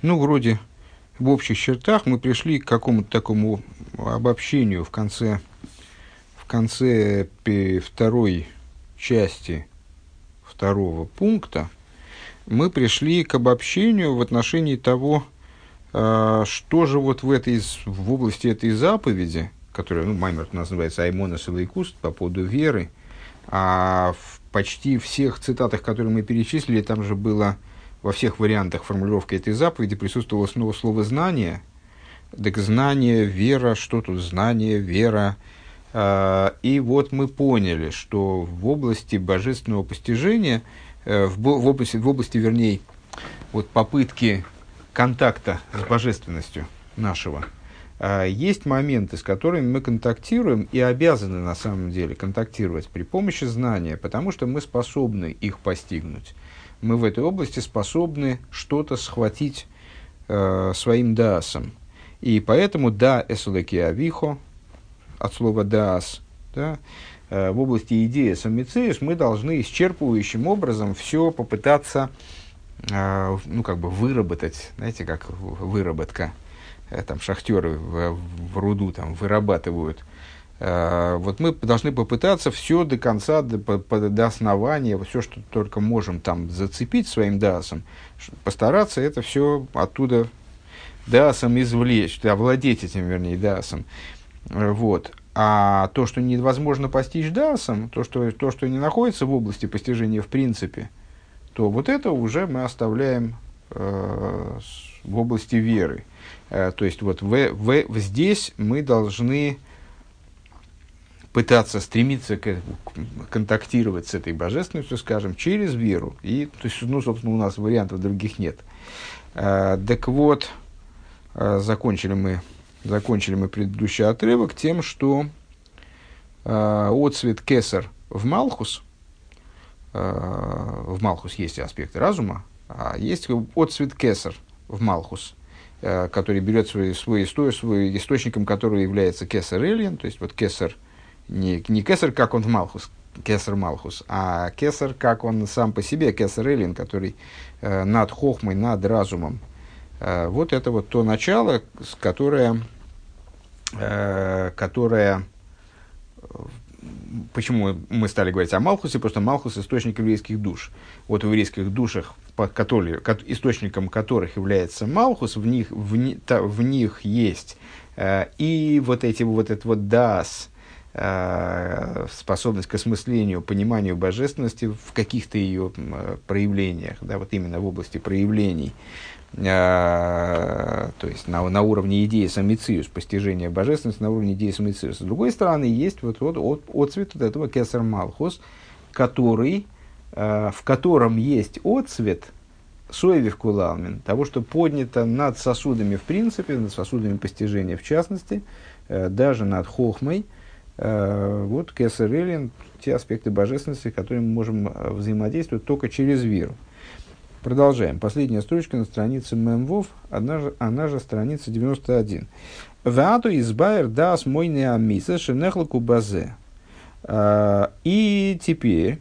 Ну, вроде в общих чертах мы пришли к какому-то такому обобщению в конце, в конце второй части второго пункта. Мы пришли к обобщению в отношении того, а, что же вот в, этой, в области этой заповеди, которая, ну, Маймер называется Аймонос и Лейкуст по поводу веры, а в почти всех цитатах, которые мы перечислили, там же было во всех вариантах формулировки этой заповеди присутствовало снова слово «знание». Так знание, вера, что тут знание, вера. А, и вот мы поняли, что в области божественного постижения, э, в области, в области вернее, вот попытки контакта с божественностью нашего, а, есть моменты, с которыми мы контактируем и обязаны на самом деле контактировать при помощи знания, потому что мы способны их постигнуть. Мы в этой области способны что-то схватить э, своим даасом. И поэтому да эсулеки авихо, от слова даас, да, э, в области идеи самицеис мы должны исчерпывающим образом все попытаться а, ну, как бы выработать, знаете, как выработка, э, там шахтеры в, в руду там вырабатывают. А, вот мы должны попытаться все до конца, до, до основания, все, что только можем там зацепить своим дасом, постараться это все оттуда дасом извлечь, овладеть этим, вернее, дасом. Вот. А то, что невозможно постичь дасом, то что, то, что не находится в области постижения в принципе, то вот это уже мы оставляем э, в области веры. Э, то есть вот в, в, здесь мы должны пытаться стремиться к, контактировать с этой божественностью, скажем, через веру. И, то есть, ну, собственно, у нас вариантов других нет. Э, так вот, э, закончили, мы, закончили мы предыдущий отрывок тем, что э, отцвет кесар в Малхус – Э, в Малхус есть аспекты разума, а есть отцвет Кесар в Малхус, э, который берет свой, свой, свой источником, который является Кесар Эльен, то есть вот Кесар, не, не Кесар, как он в Малхус, Кесар Малхус, а Кесар, как он сам по себе, Кесар Эльен, который э, над Хохмой, над разумом. Э, вот это вот то начало, которое, э, которое почему мы стали говорить о Малхусе? Потому что Малхус – источник еврейских душ. Вот в еврейских душах, которые, источником которых является Малхус, в них, в, в них есть э, и вот эти вот этот вот дас, э, способность к осмыслению, пониманию божественности в каких-то ее проявлениях, да, вот именно в области проявлений. А, то есть на, на уровне идеи самициус, постижения божественности на уровне идеи самициус. С другой стороны, есть вот, вот от, отцвет вот этого кесар малхус, который, э, в котором есть отцвет соевив кулалмин, того, что поднято над сосудами в принципе, над сосудами постижения в частности, э, даже над хохмой, э, вот кесар эллин, те аспекты божественности, которыми мы можем взаимодействовать только через веру. Продолжаем. Последняя строчка на странице Мемвов, она же, она же страница 91. Ваату избайр дас мой неамиса шенехлаку базе. А, и теперь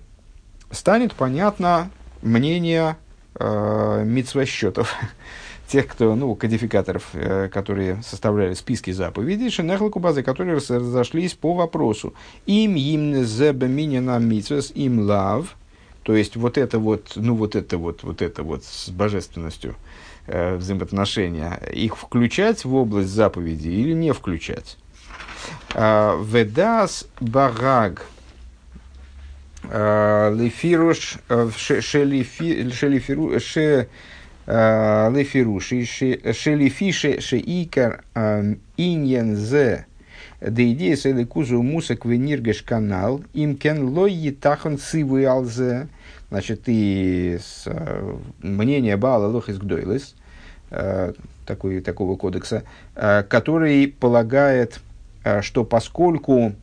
станет понятно мнение э, митсвосчетов, тех, кто, ну, кодификаторов, э, которые составляли списки заповедей, шенехлаку базы, которые разошлись по вопросу. Им им зебе минина митсвес им лав – то есть вот это вот, ну вот это вот, вот это вот с божественностью э, взаимоотношения, их включать в область заповеди или не включать? А, Ведас бараг а, лефируш э, шелифиру лефируши шелифише шеикар иньен зе да идея с кузу мусак вениргеш канал им кен лой етахан сивы алзе. Значит, и с, э, мнение Баала Лохис Гдойлес, э, такой, такого кодекса, э, который полагает, э, что поскольку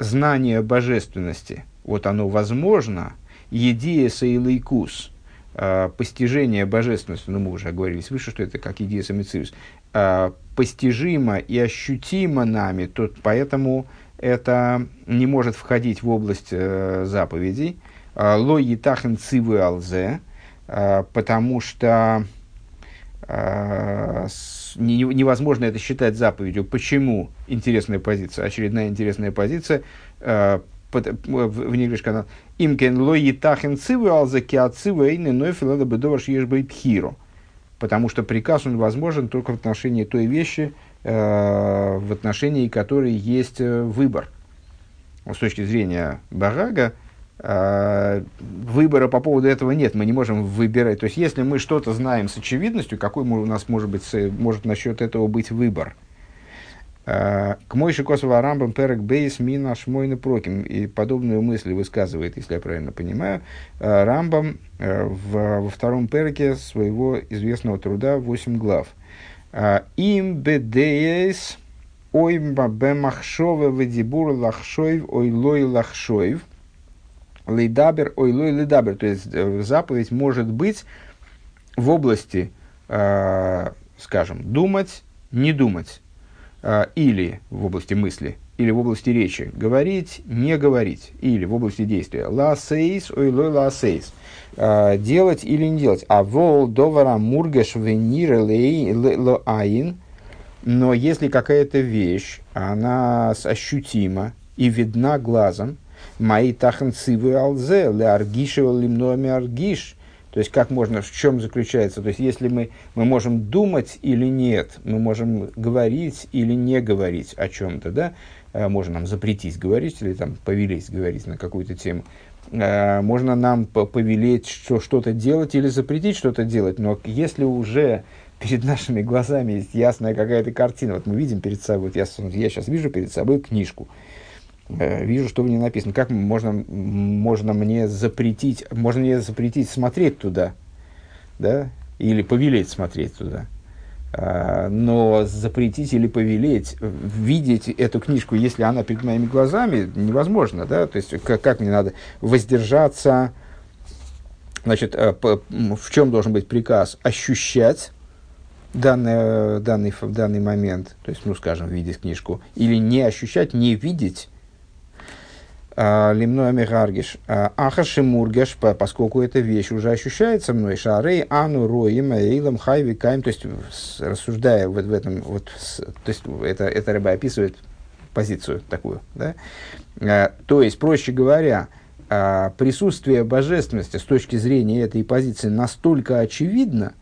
знание божественности, вот оно возможно, идея Сейлайкус, э, постижение божественности, ну мы уже говорили выше, что это как идея Самициус, э, постижимо и ощутимо нами, то поэтому это не может входить в область э, заповедей, Ло етахен цивы алзе, потому что а, невозможно это считать заповедью. Почему? Интересная позиция, очередная интересная позиция. А, в English канал. Имкен ло етахен цивы алзаки ацивы эйны нойфил это бедоваш ешбай пхиро. Потому что приказ он возможен только в отношении той вещи, э, в отношении которой есть э, выбор. С точки зрения Барага, э, выбора по поводу этого нет, мы не можем выбирать. То есть, если мы что-то знаем с очевидностью, какой у нас может быть, может насчет этого быть выбор – Э, к Мойши Косова Рамбам Перек Бейс Мина Шмойна Проким. И подобную мысль высказывает, если я правильно понимаю, э, Рамбам э, в, во втором переке своего известного труда «Восемь глав». Им бедеес ойм бемахшове ведибур лахшоев ойлой лахшоев лейдабер ойлой лейдабер. То есть заповедь может быть в области, скажем, думать, не думать а, или в области мысли, или в области речи, говорить, не говорить, или в области действия. Ла сейс, ой лой ла сейс. А, делать или не делать. А вол довара мургаш венир ло айн. Но если какая-то вещь, она ощутима и видна глазом, мои тахан цивы алзе, ле аргишева аргиш – то есть, как можно, в чем заключается? То есть, если мы, мы можем думать или нет, мы можем говорить или не говорить о чем-то, да, э, можно нам запретить говорить или там повелеть говорить на какую-то тему. Э, можно нам повелеть что, что-то делать или запретить что-то делать, но если уже перед нашими глазами есть ясная какая-то картина, вот мы видим перед собой, вот я, я сейчас вижу перед собой книжку, вижу, что в ней написано. Как можно, можно мне запретить, можно мне запретить смотреть туда, да, или повелеть смотреть туда. А, но запретить или повелеть, видеть эту книжку, если она перед моими глазами, невозможно, да, то есть как, как мне надо воздержаться, значит, э, в чем должен быть приказ? Ощущать данный, данный, данный момент, то есть, ну, скажем, видеть книжку, или не ощущать, не видеть, Лимной Мегаргиш. А, Ахаши Мургеш, поскольку эта вещь уже ощущается мной, Шарей, Ану, Роим, Эйлам, Хайви, Кайм, то есть рассуждая вот в этом, вот, то есть это, это рыба описывает позицию такую, да? А, то есть, проще говоря, присутствие божественности с точки зрения этой позиции настолько очевидно,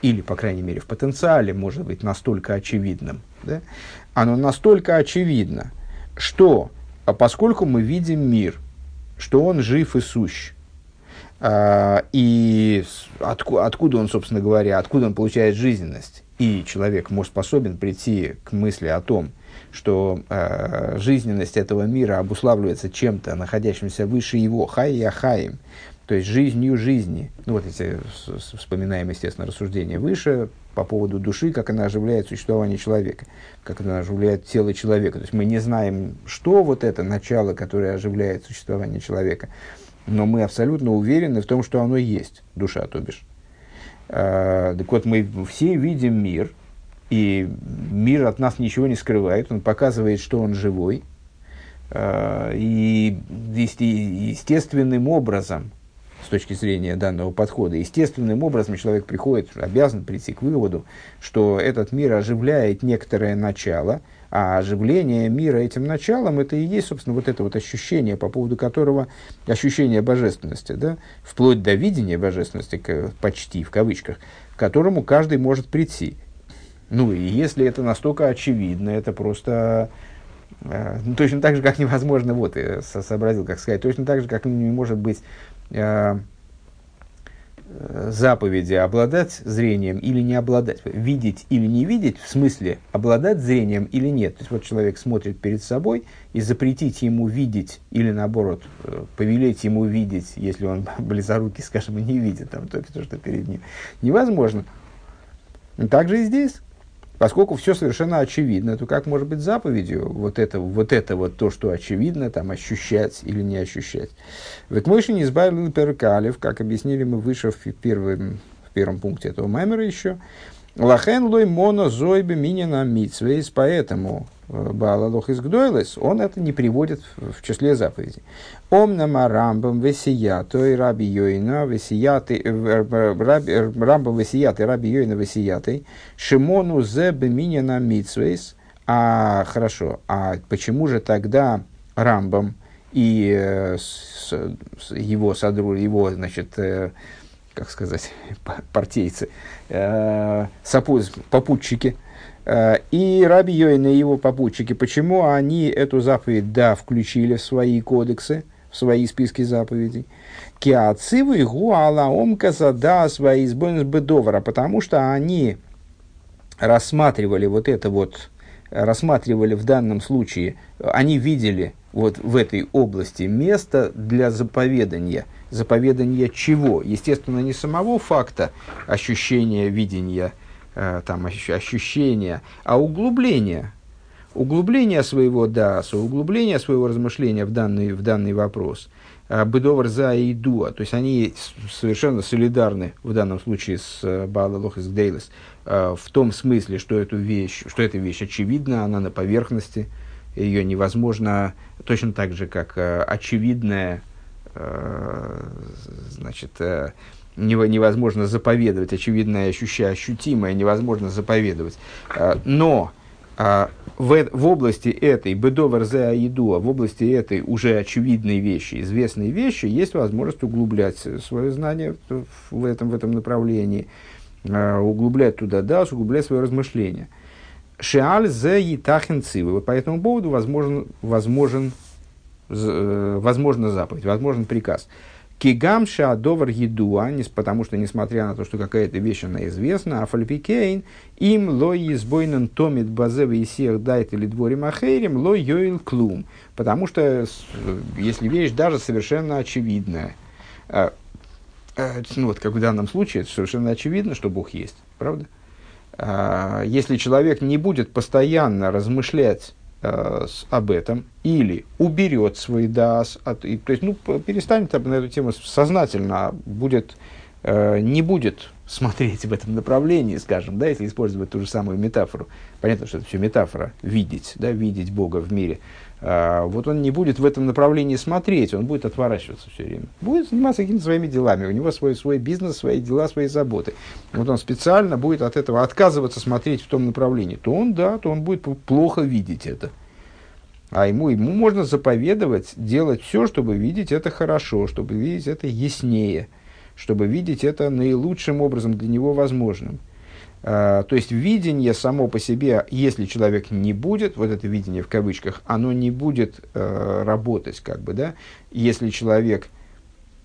или, по крайней мере, в потенциале может быть настолько очевидным, да? оно настолько очевидно, что а поскольку мы видим мир, что он жив и сущ, а, и отку, откуда он, собственно говоря, откуда он получает жизненность, и человек может способен прийти к мысли о том, что э, жизненность этого мира обуславливается чем-то, находящимся выше его, хай и ахаим, то есть жизнью жизни. Ну вот эти вспоминаем, естественно, рассуждения выше по поводу души, как она оживляет существование человека, как она оживляет тело человека. То есть мы не знаем, что вот это начало, которое оживляет существование человека, но мы абсолютно уверены в том, что оно есть, душа, то бишь. А, так вот, мы все видим мир, и мир от нас ничего не скрывает, он показывает, что он живой, а, и естественным образом – с точки зрения данного подхода. Естественным образом человек приходит, обязан прийти к выводу, что этот мир оживляет некоторое начало, а оживление мира этим началом, это и есть, собственно, вот это вот ощущение, по поводу которого, ощущение божественности, да, вплоть до видения божественности, почти в кавычках, к которому каждый может прийти. Ну, и если это настолько очевидно, это просто э, ну, точно так же, как невозможно, вот, я сообразил, как сказать, точно так же, как не может быть заповеди обладать зрением или не обладать, видеть или не видеть, в смысле обладать зрением или нет. То есть вот человек смотрит перед собой, и запретить ему видеть или наоборот э, повелеть ему видеть, если он близорукий, скажем, и не видит там только то, что перед ним, невозможно. Так же и здесь. Поскольку все совершенно очевидно, то как может быть заповедью вот это вот, это вот то, что очевидно, там, ощущать или не ощущать? Ведь Мойши не избавил перкалев, как объяснили мы выше в первом, в первом пункте этого маймера еще, Лахен лой моно зойбе минина митсвейс, поэтому Баалалох из Гдойлес, он это не приводит в числе заповедей. Омнама рамбам весията и раби йойна весияты, рамбам весияты, раби йойна весияты, шимону зе беминина митсвейс. А хорошо, а почему же тогда рамбам и э, его содру, его, значит, э, как сказать, партийцы, э, сопуз, попутчики, э, и Раби Йоин и его попутчики, почему они эту заповедь, да, включили в свои кодексы, в свои списки заповедей. Киациву и гуала омкаса да свои бедовара, потому что они рассматривали вот это вот, рассматривали в данном случае, они видели вот в этой области место для заповедания. Заповедания чего? Естественно, не самого факта ощущения, видения, э, там, ощущения, а углубления. Углубление своего даса, углубление своего размышления в данный, в данный вопрос. Э, Бедовар за и дуа. То есть они совершенно солидарны в данном случае с э, Баалалох из Гдейлес э, в том смысле, что эту вещь, что эта вещь очевидна, она на поверхности, ее невозможно, точно так же, как очевидное, э, значит, э, невозможно заповедовать, очевидное, ощущая, ощутимое, невозможно заповедовать. Э, но э, в, в области этой, бедовар зе аидуа, в области этой уже очевидной вещи, известной вещи, есть возможность углублять свое знание в этом, в этом направлении, э, углублять туда да, углублять свое размышление – Шиаль зе етахен цивы. По этому поводу возможен, возможен, э, возможно заповедь, возможен приказ. Кигам шаадовар едуа, потому что, несмотря на то, что какая-то вещь, она известна, а фальпикейн, им ло избойнен томит базева и сех дайт или дворе махейрим, ло йоил клум. Потому что, если вещь даже совершенно очевидная, э, э, ну вот как в данном случае, совершенно очевидно, что Бог есть, правда? А, если человек не будет постоянно размышлять э, об этом или уберет свой дас, от, и, то есть ну, перестанет на эту тему сознательно, а будет, э, не будет смотреть в этом направлении, скажем, да, если использовать ту же самую метафору. Понятно, что это все метафора, видеть, да, видеть Бога в мире – а, вот он не будет в этом направлении смотреть, он будет отворачиваться все время. Будет заниматься какими-то своими делами, у него свой, свой бизнес, свои дела, свои заботы. Вот он специально будет от этого отказываться смотреть в том направлении. То он, да, то он будет плохо видеть это. А ему, ему можно заповедовать делать все, чтобы видеть это хорошо, чтобы видеть это яснее, чтобы видеть это наилучшим образом для него возможным. А, то есть видение само по себе, если человек не будет, вот это видение в кавычках, оно не будет э, работать, как бы, да, если человек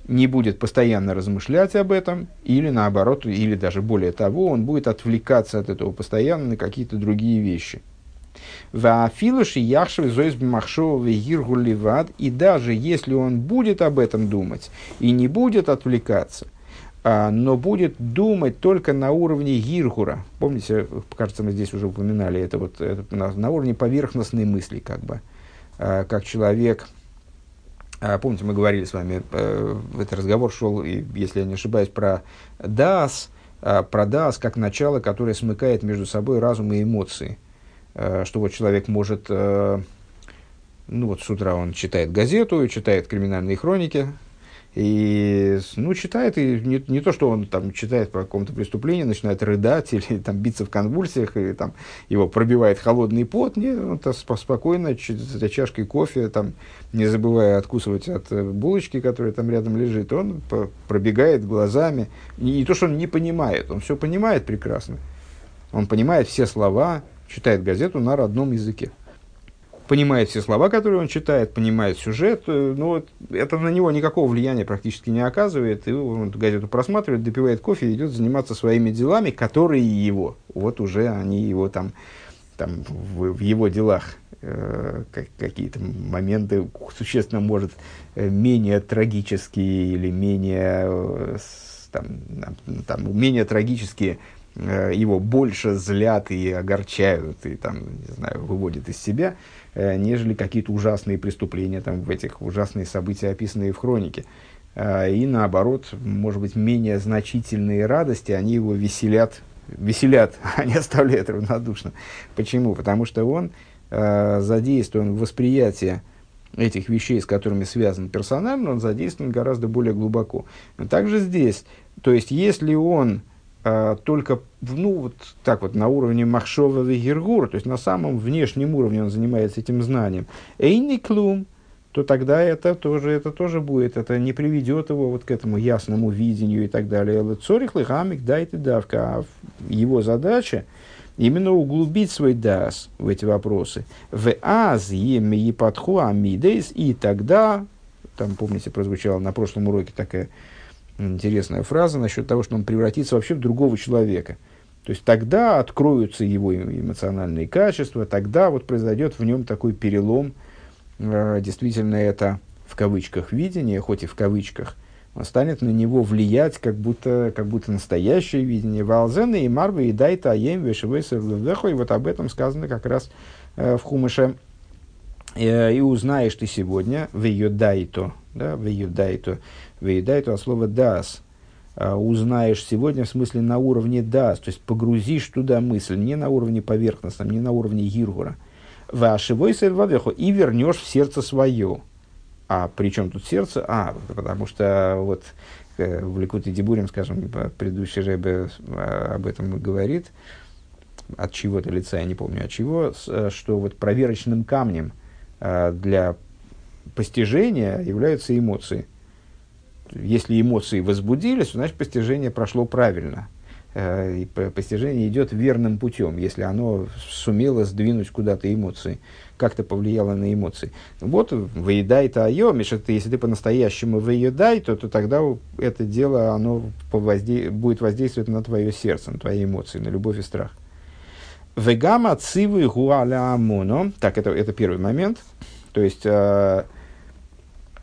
не будет постоянно размышлять об этом, или наоборот, или даже более того, он будет отвлекаться от этого постоянно на какие-то другие вещи. Ваафилуши яхшев зоис махшова ливад, и даже если он будет об этом думать и не будет отвлекаться, а, но будет думать только на уровне гиргура. Помните, кажется, мы здесь уже упоминали, это вот это на, на уровне поверхностной мысли, как бы, а, как человек. А, помните, мы говорили с вами, э, этот разговор шел, если я не ошибаюсь, про дас, про дас как начало, которое смыкает между собой разум и эмоции. Что вот человек может э, ну вот с утра он читает газету, читает криминальные хроники, и, ну, читает, и не, не то, что он там читает про каком-то преступлении, начинает рыдать или там биться в конвульсиях, или там его пробивает холодный пот, не, он то спокойно, за чашкой кофе, там, не забывая откусывать от э, булочки, которая там рядом лежит, он пробегает глазами. И не то, что он не понимает, он все понимает прекрасно. Он понимает все слова, читает газету на родном языке понимает все слова, которые он читает, понимает сюжет, э, но это на него никакого влияния практически не оказывает. И он газету просматривает, допивает кофе и идет заниматься своими делами, которые его, вот уже они его там, там в, в его делах э, как, какие-то моменты существенно, может, э, менее трагические или менее, там, там, менее трагические его больше злят и огорчают, и там, не знаю, выводят из себя, Э, нежели какие-то ужасные преступления, там, в этих ужасные события, описанные в хронике. Э, и наоборот, может быть, менее значительные радости, они его веселят веселят, не оставляют равнодушно. Почему? Потому что он э, задействован в восприятии этих вещей, с которыми связан персонально, он задействован гораздо более глубоко. Также здесь, то есть если он э, только, ну, вот так вот, на уровне Махшова Вегергура, то есть на самом внешнем уровне он занимается этим знанием, Эйни Клум – то тогда это тоже, это тоже будет, это не приведет его вот к этому ясному видению и так далее. Цорих лихамик дает и давка. А его задача именно углубить свой дас в эти вопросы. В аз и подху амидейс, и тогда, там, помните, прозвучала на прошлом уроке такая интересная фраза насчет того, что он превратится вообще в другого человека. То есть тогда откроются его эмоциональные качества, тогда вот произойдет в нем такой перелом – Э, действительно это в кавычках видение, хоть и в кавычках, станет на него влиять, как будто, как будто настоящее видение. Валзены и Марвы и Дайта Аем Вешевесер И вот об этом сказано как раз э, в Хумыше. Э, и узнаешь ты сегодня в ее дайто, да, в ее дайто, в ее дайто от слова дас, узнаешь сегодня в смысле на уровне дас, то есть погрузишь туда мысль, не на уровне поверхностном, не на уровне гиргура, Вашивой сельвавеху и вернешь в сердце свое. А при чем тут сердце? А, потому что вот э, в Ликуте Дебурим, скажем, предыдущий Рэбе э, об этом говорит, от чего-то лица, я не помню от чего, э, что вот проверочным камнем для постижения являются эмоции. Если эмоции возбудились, значит постижение прошло правильно. Э, и постижение идет верным путем, если оно сумело сдвинуть куда-то эмоции, как-то повлияло на эмоции. Вот выедай то айом, если ты, если ты по-настоящему выедай, то, то тогда это дело оно повозде... будет воздействовать на твое сердце, на твои эмоции, на любовь и страх. Вегама цивы гуаля амоно. Так, это, это первый момент. То есть, э,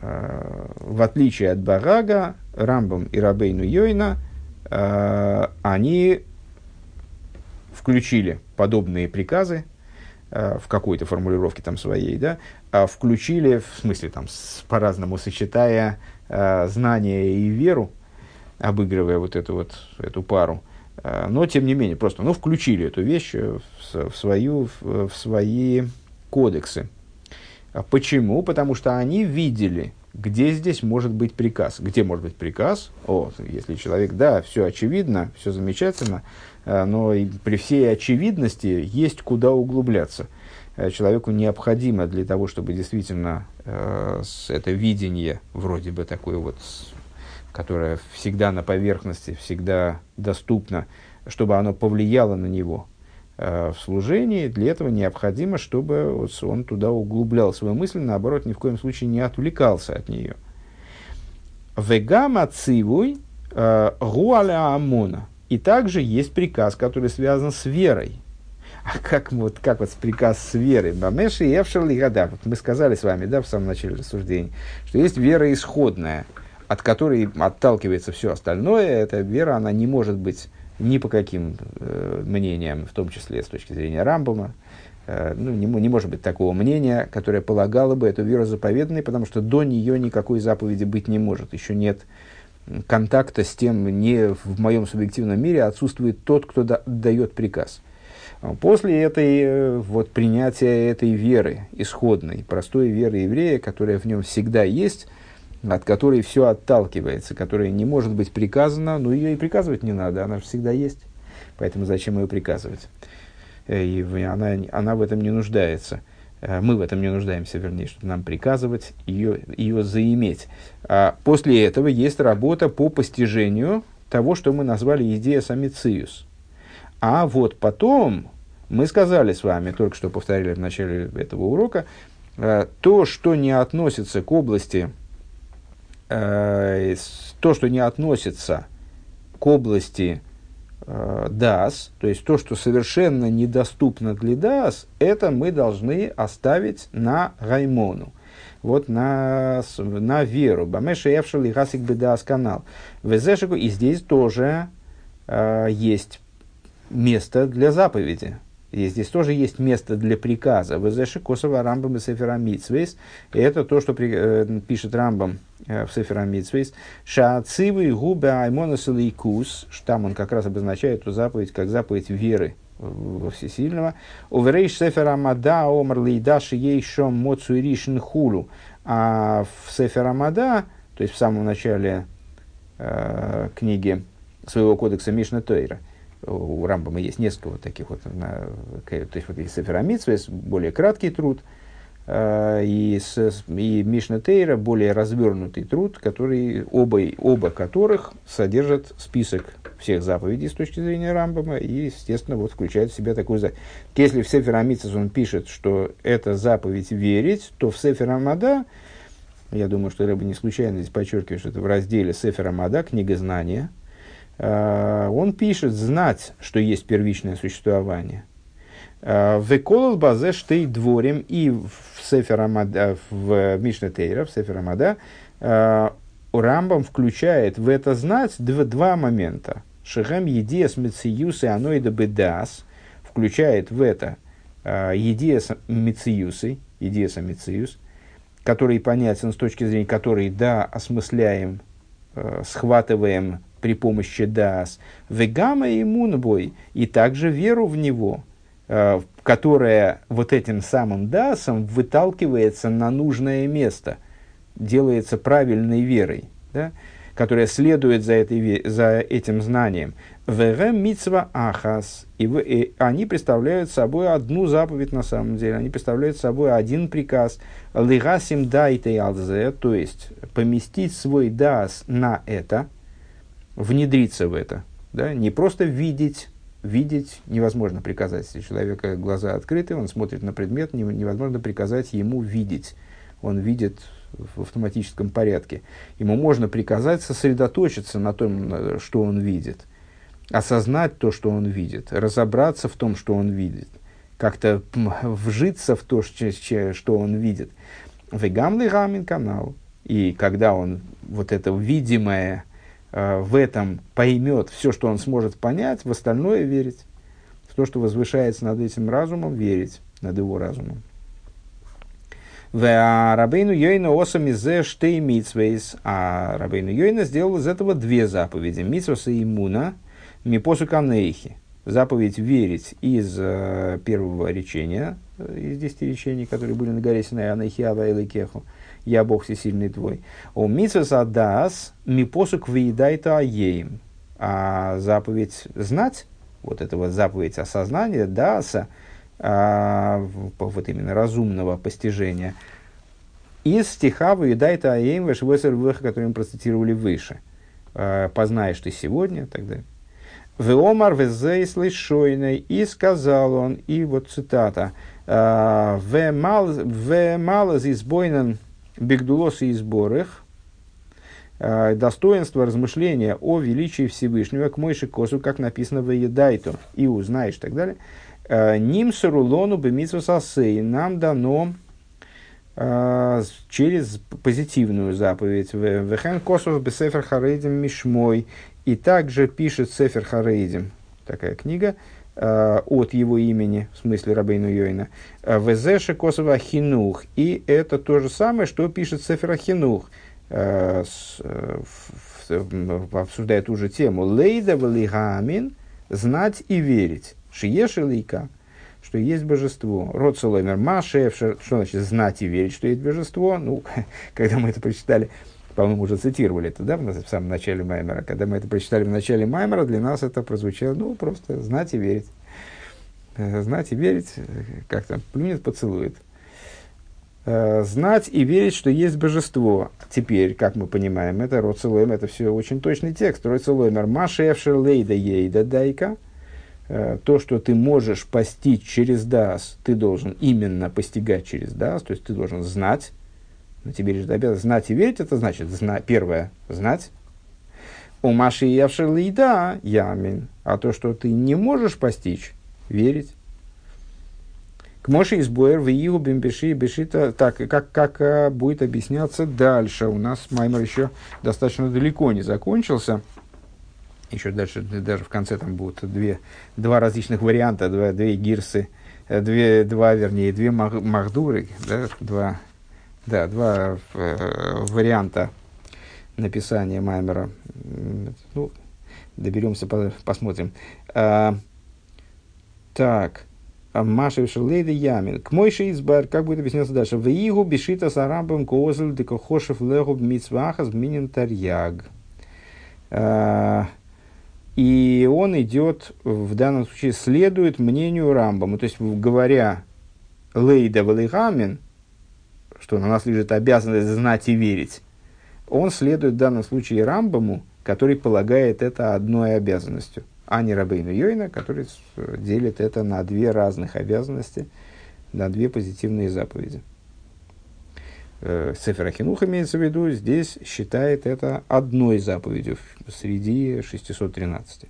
э, в отличие от Барага, Рамбам и Рабейну Йойна – Э, они включили подобные приказы э, в какой-то формулировке там своей, да, а включили, в смысле там по-разному сочетая э, знания и веру, обыгрывая вот эту вот эту пару, но тем не менее просто, ну включили эту вещь в, в свою в, в свои кодексы. А почему? Потому что они видели где здесь может быть приказ? Где может быть приказ? О, если человек, да, все очевидно, все замечательно, э, но при всей очевидности есть куда углубляться. Э, человеку необходимо для того, чтобы действительно э, это видение, вроде бы такое вот, которое всегда на поверхности, всегда доступно, чтобы оно повлияло на него, в служении, для этого необходимо, чтобы он туда углублял свою мысль, наоборот, ни в коем случае не отвлекался от нее. Вегама цивуй э, гуаля амона. И также есть приказ, который связан с верой. А как вот, как вот приказ с верой? Бамеши и Эвшерли года. Вот мы сказали с вами, да, в самом начале рассуждения, что есть вера исходная, от которой отталкивается все остальное. Эта вера, она не может быть ни по каким э, мнениям, в том числе с точки зрения Рамбома, э, ну, не, не может быть такого мнения, которое полагало бы эту веру заповедной, потому что до нее никакой заповеди быть не может. Еще нет контакта с тем, не в моем субъективном мире отсутствует тот, кто да, дает приказ. После этой, э, вот, принятия этой веры, исходной, простой веры еврея, которая в нем всегда есть, от которой все отталкивается, которая не может быть приказана, но ее и приказывать не надо, она же всегда есть. Поэтому зачем ее приказывать? Э, и она, она в этом не нуждается. Э, мы в этом не нуждаемся, вернее, чтобы нам приказывать ее, ее заиметь. А после этого есть работа по постижению того, что мы назвали идея самициус. А вот потом мы сказали с вами, только что повторили в начале этого урока, э, то, что не относится к области то, что не относится к области э, DAS, то есть то, что совершенно недоступно для DAS, это мы должны оставить на Раймону. Вот на, на веру. Бамеша Эвшел и Хасик Бедас канал. Везешику. И здесь тоже э, есть место для заповеди. И здесь тоже есть место для приказа. Везеши Косова Рамбам и Сефера Митсвейс. Это то, что при, э, пишет Рамбам э, в Сефера Митсвейс. Шаацивы губы аймонас лейкус. Там он как раз обозначает эту заповедь как заповедь веры во Всесильного. Уверейш Сефера Амада омар лейдаши ей шом моцу ришн хулу. А в Сефера Амада, то есть в самом начале э, книги своего кодекса Мишна Тойра, у Рамбама есть несколько вот таких вот, на, то есть вот есть Сеферамитсвес, более краткий труд, э, и, с, и Мишна Тейра более развернутый труд, который, оба, оба которых содержат список всех заповедей с точки зрения Рамбама, и, естественно, вот включает в себя такую заповедь. Если в Сеферамитсвес он пишет, что это заповедь верить, то в Сеферамада, я думаю, что Рэба не случайно здесь подчеркивает, что это в разделе Сеферамада, книга знания – он пишет знать, что есть первичное существование. Э, Веколол базе штей дворим и в Сефер Амада, в Мишне Тейра, в Сефер Амада, э, Рамбам включает в это знать два, два момента. Шехем едиас мециюс и аноида бедас включает в это едиас мециюсы, едиаса мециюс, который понятен с точки зрения которой, да, осмысляем, схватываем при помощи дас, вегама и мунбой, и также веру в него, э, которая вот этим самым дасом выталкивается на нужное место, делается правильной верой, да, которая следует за, этой, за этим знанием. Вегем митсва ахас. И, вы, и они представляют собой одну заповедь на самом деле. Они представляют собой один приказ. Лигасим дайте алзе, то есть поместить свой дас на это, внедриться в это. Да? Не просто видеть, видеть невозможно приказать. Если человека глаза открыты, он смотрит на предмет, невозможно приказать ему видеть. Он видит в автоматическом порядке. Ему можно приказать сосредоточиться на том, что он видит, осознать то, что он видит, разобраться в том, что он видит, как-то вжиться в то, что он видит. Вегамный гамин канал. И когда он вот это видимое, Э, в этом поймет все, что он сможет понять, в остальное верить. В то, что возвышается над этим разумом, верить над его разумом. В Рабейну Йойна осами зе штей митсвейс. А Рабейну Йойна сделал из этого две заповеди. Митсваса и имуна, мипосу канейхи. Заповедь верить из э, первого речения, э, из десяти речений, которые были на горе Синай, Анахиава и Кеху я Бог всесильный твой. У митсвес адас мипосук выедайта аеем. А заповедь знать, вот это вот заповедь осознания, даса, а, вот именно разумного постижения, из стиха «Выедайта аеем вешвесер веха», который мы процитировали выше. А, «Познаешь ты сегодня» и так далее. Веомар везейс лишойной, и сказал он, и вот цитата, «А, «Ве малаз избойнен Бегдулос и сборах, э, достоинство размышления о величии Всевышнего к Мойши Косу, как написано в Едайту, и узнаешь, и так далее. Э, Ним сарулону бемитсвасасей нам дано через позитивную заповедь. Вехен Косов бесефер харейдим мишмой. И также пишет Сефер Харейдим, такая книга, Э, от его имени, в смысле Рабейну Йойна, э, Везеше Косова Хинух. И это то же самое, что пишет Сефера Хинух, э, обсуждая ту же тему. Лейда Валихамин, знать и верить. Шиеши Лейка, что есть божество. Род Соломер Машевшер, что значит знать и верить, что есть божество? Ну, когда мы это прочитали, по-моему, уже цитировали это, да, в самом начале Маймера. Когда мы это прочитали в начале Маймера, для нас это прозвучало, ну, просто знать и верить. Э, знать и верить, э, как там, плюнет, поцелует. Э, знать и верить, что есть божество. Теперь, как мы понимаем, это Роцелойм, это все очень точный текст. Роцелоймер Машевшер Лейда Ейда Дайка. То, что ты можешь постичь через Дас, ты должен именно постигать через Дас, то есть ты должен знать, на тебе лежит обязанность знать и верить, это значит, зна, первое, знать. У Маши и да, ямин. А то, что ты не можешь постичь, верить. К Моше из Буэр в Иу Бимбеши Бешита. Так, как, как а, будет объясняться дальше. У нас Маймер еще достаточно далеко не закончился. Еще дальше, даже в конце там будут две, два различных варианта, два, две гирсы, э, две, два, вернее, две махдуры, да, два, да, два э, варианта написания Маймера. Ну, доберемся, посмотрим. А, так. А Маша Шерлейда Ямин. К мой избар, как будет объясняться дальше. В Игу бешита сарабам козель декохошев легу мицвахас минин тарьяг. А, и он идет, в данном случае, следует мнению Рамбама. То есть, говоря Лейда Валихамин, что на нас лежит обязанность знать и верить, он следует в данном случае Рамбаму, который полагает это одной обязанностью, а не Рабейну Йойна, который делит это на две разных обязанности, на две позитивные заповеди. Э, Сефер Ахинух имеется в виду, здесь считает это одной заповедью среди 613.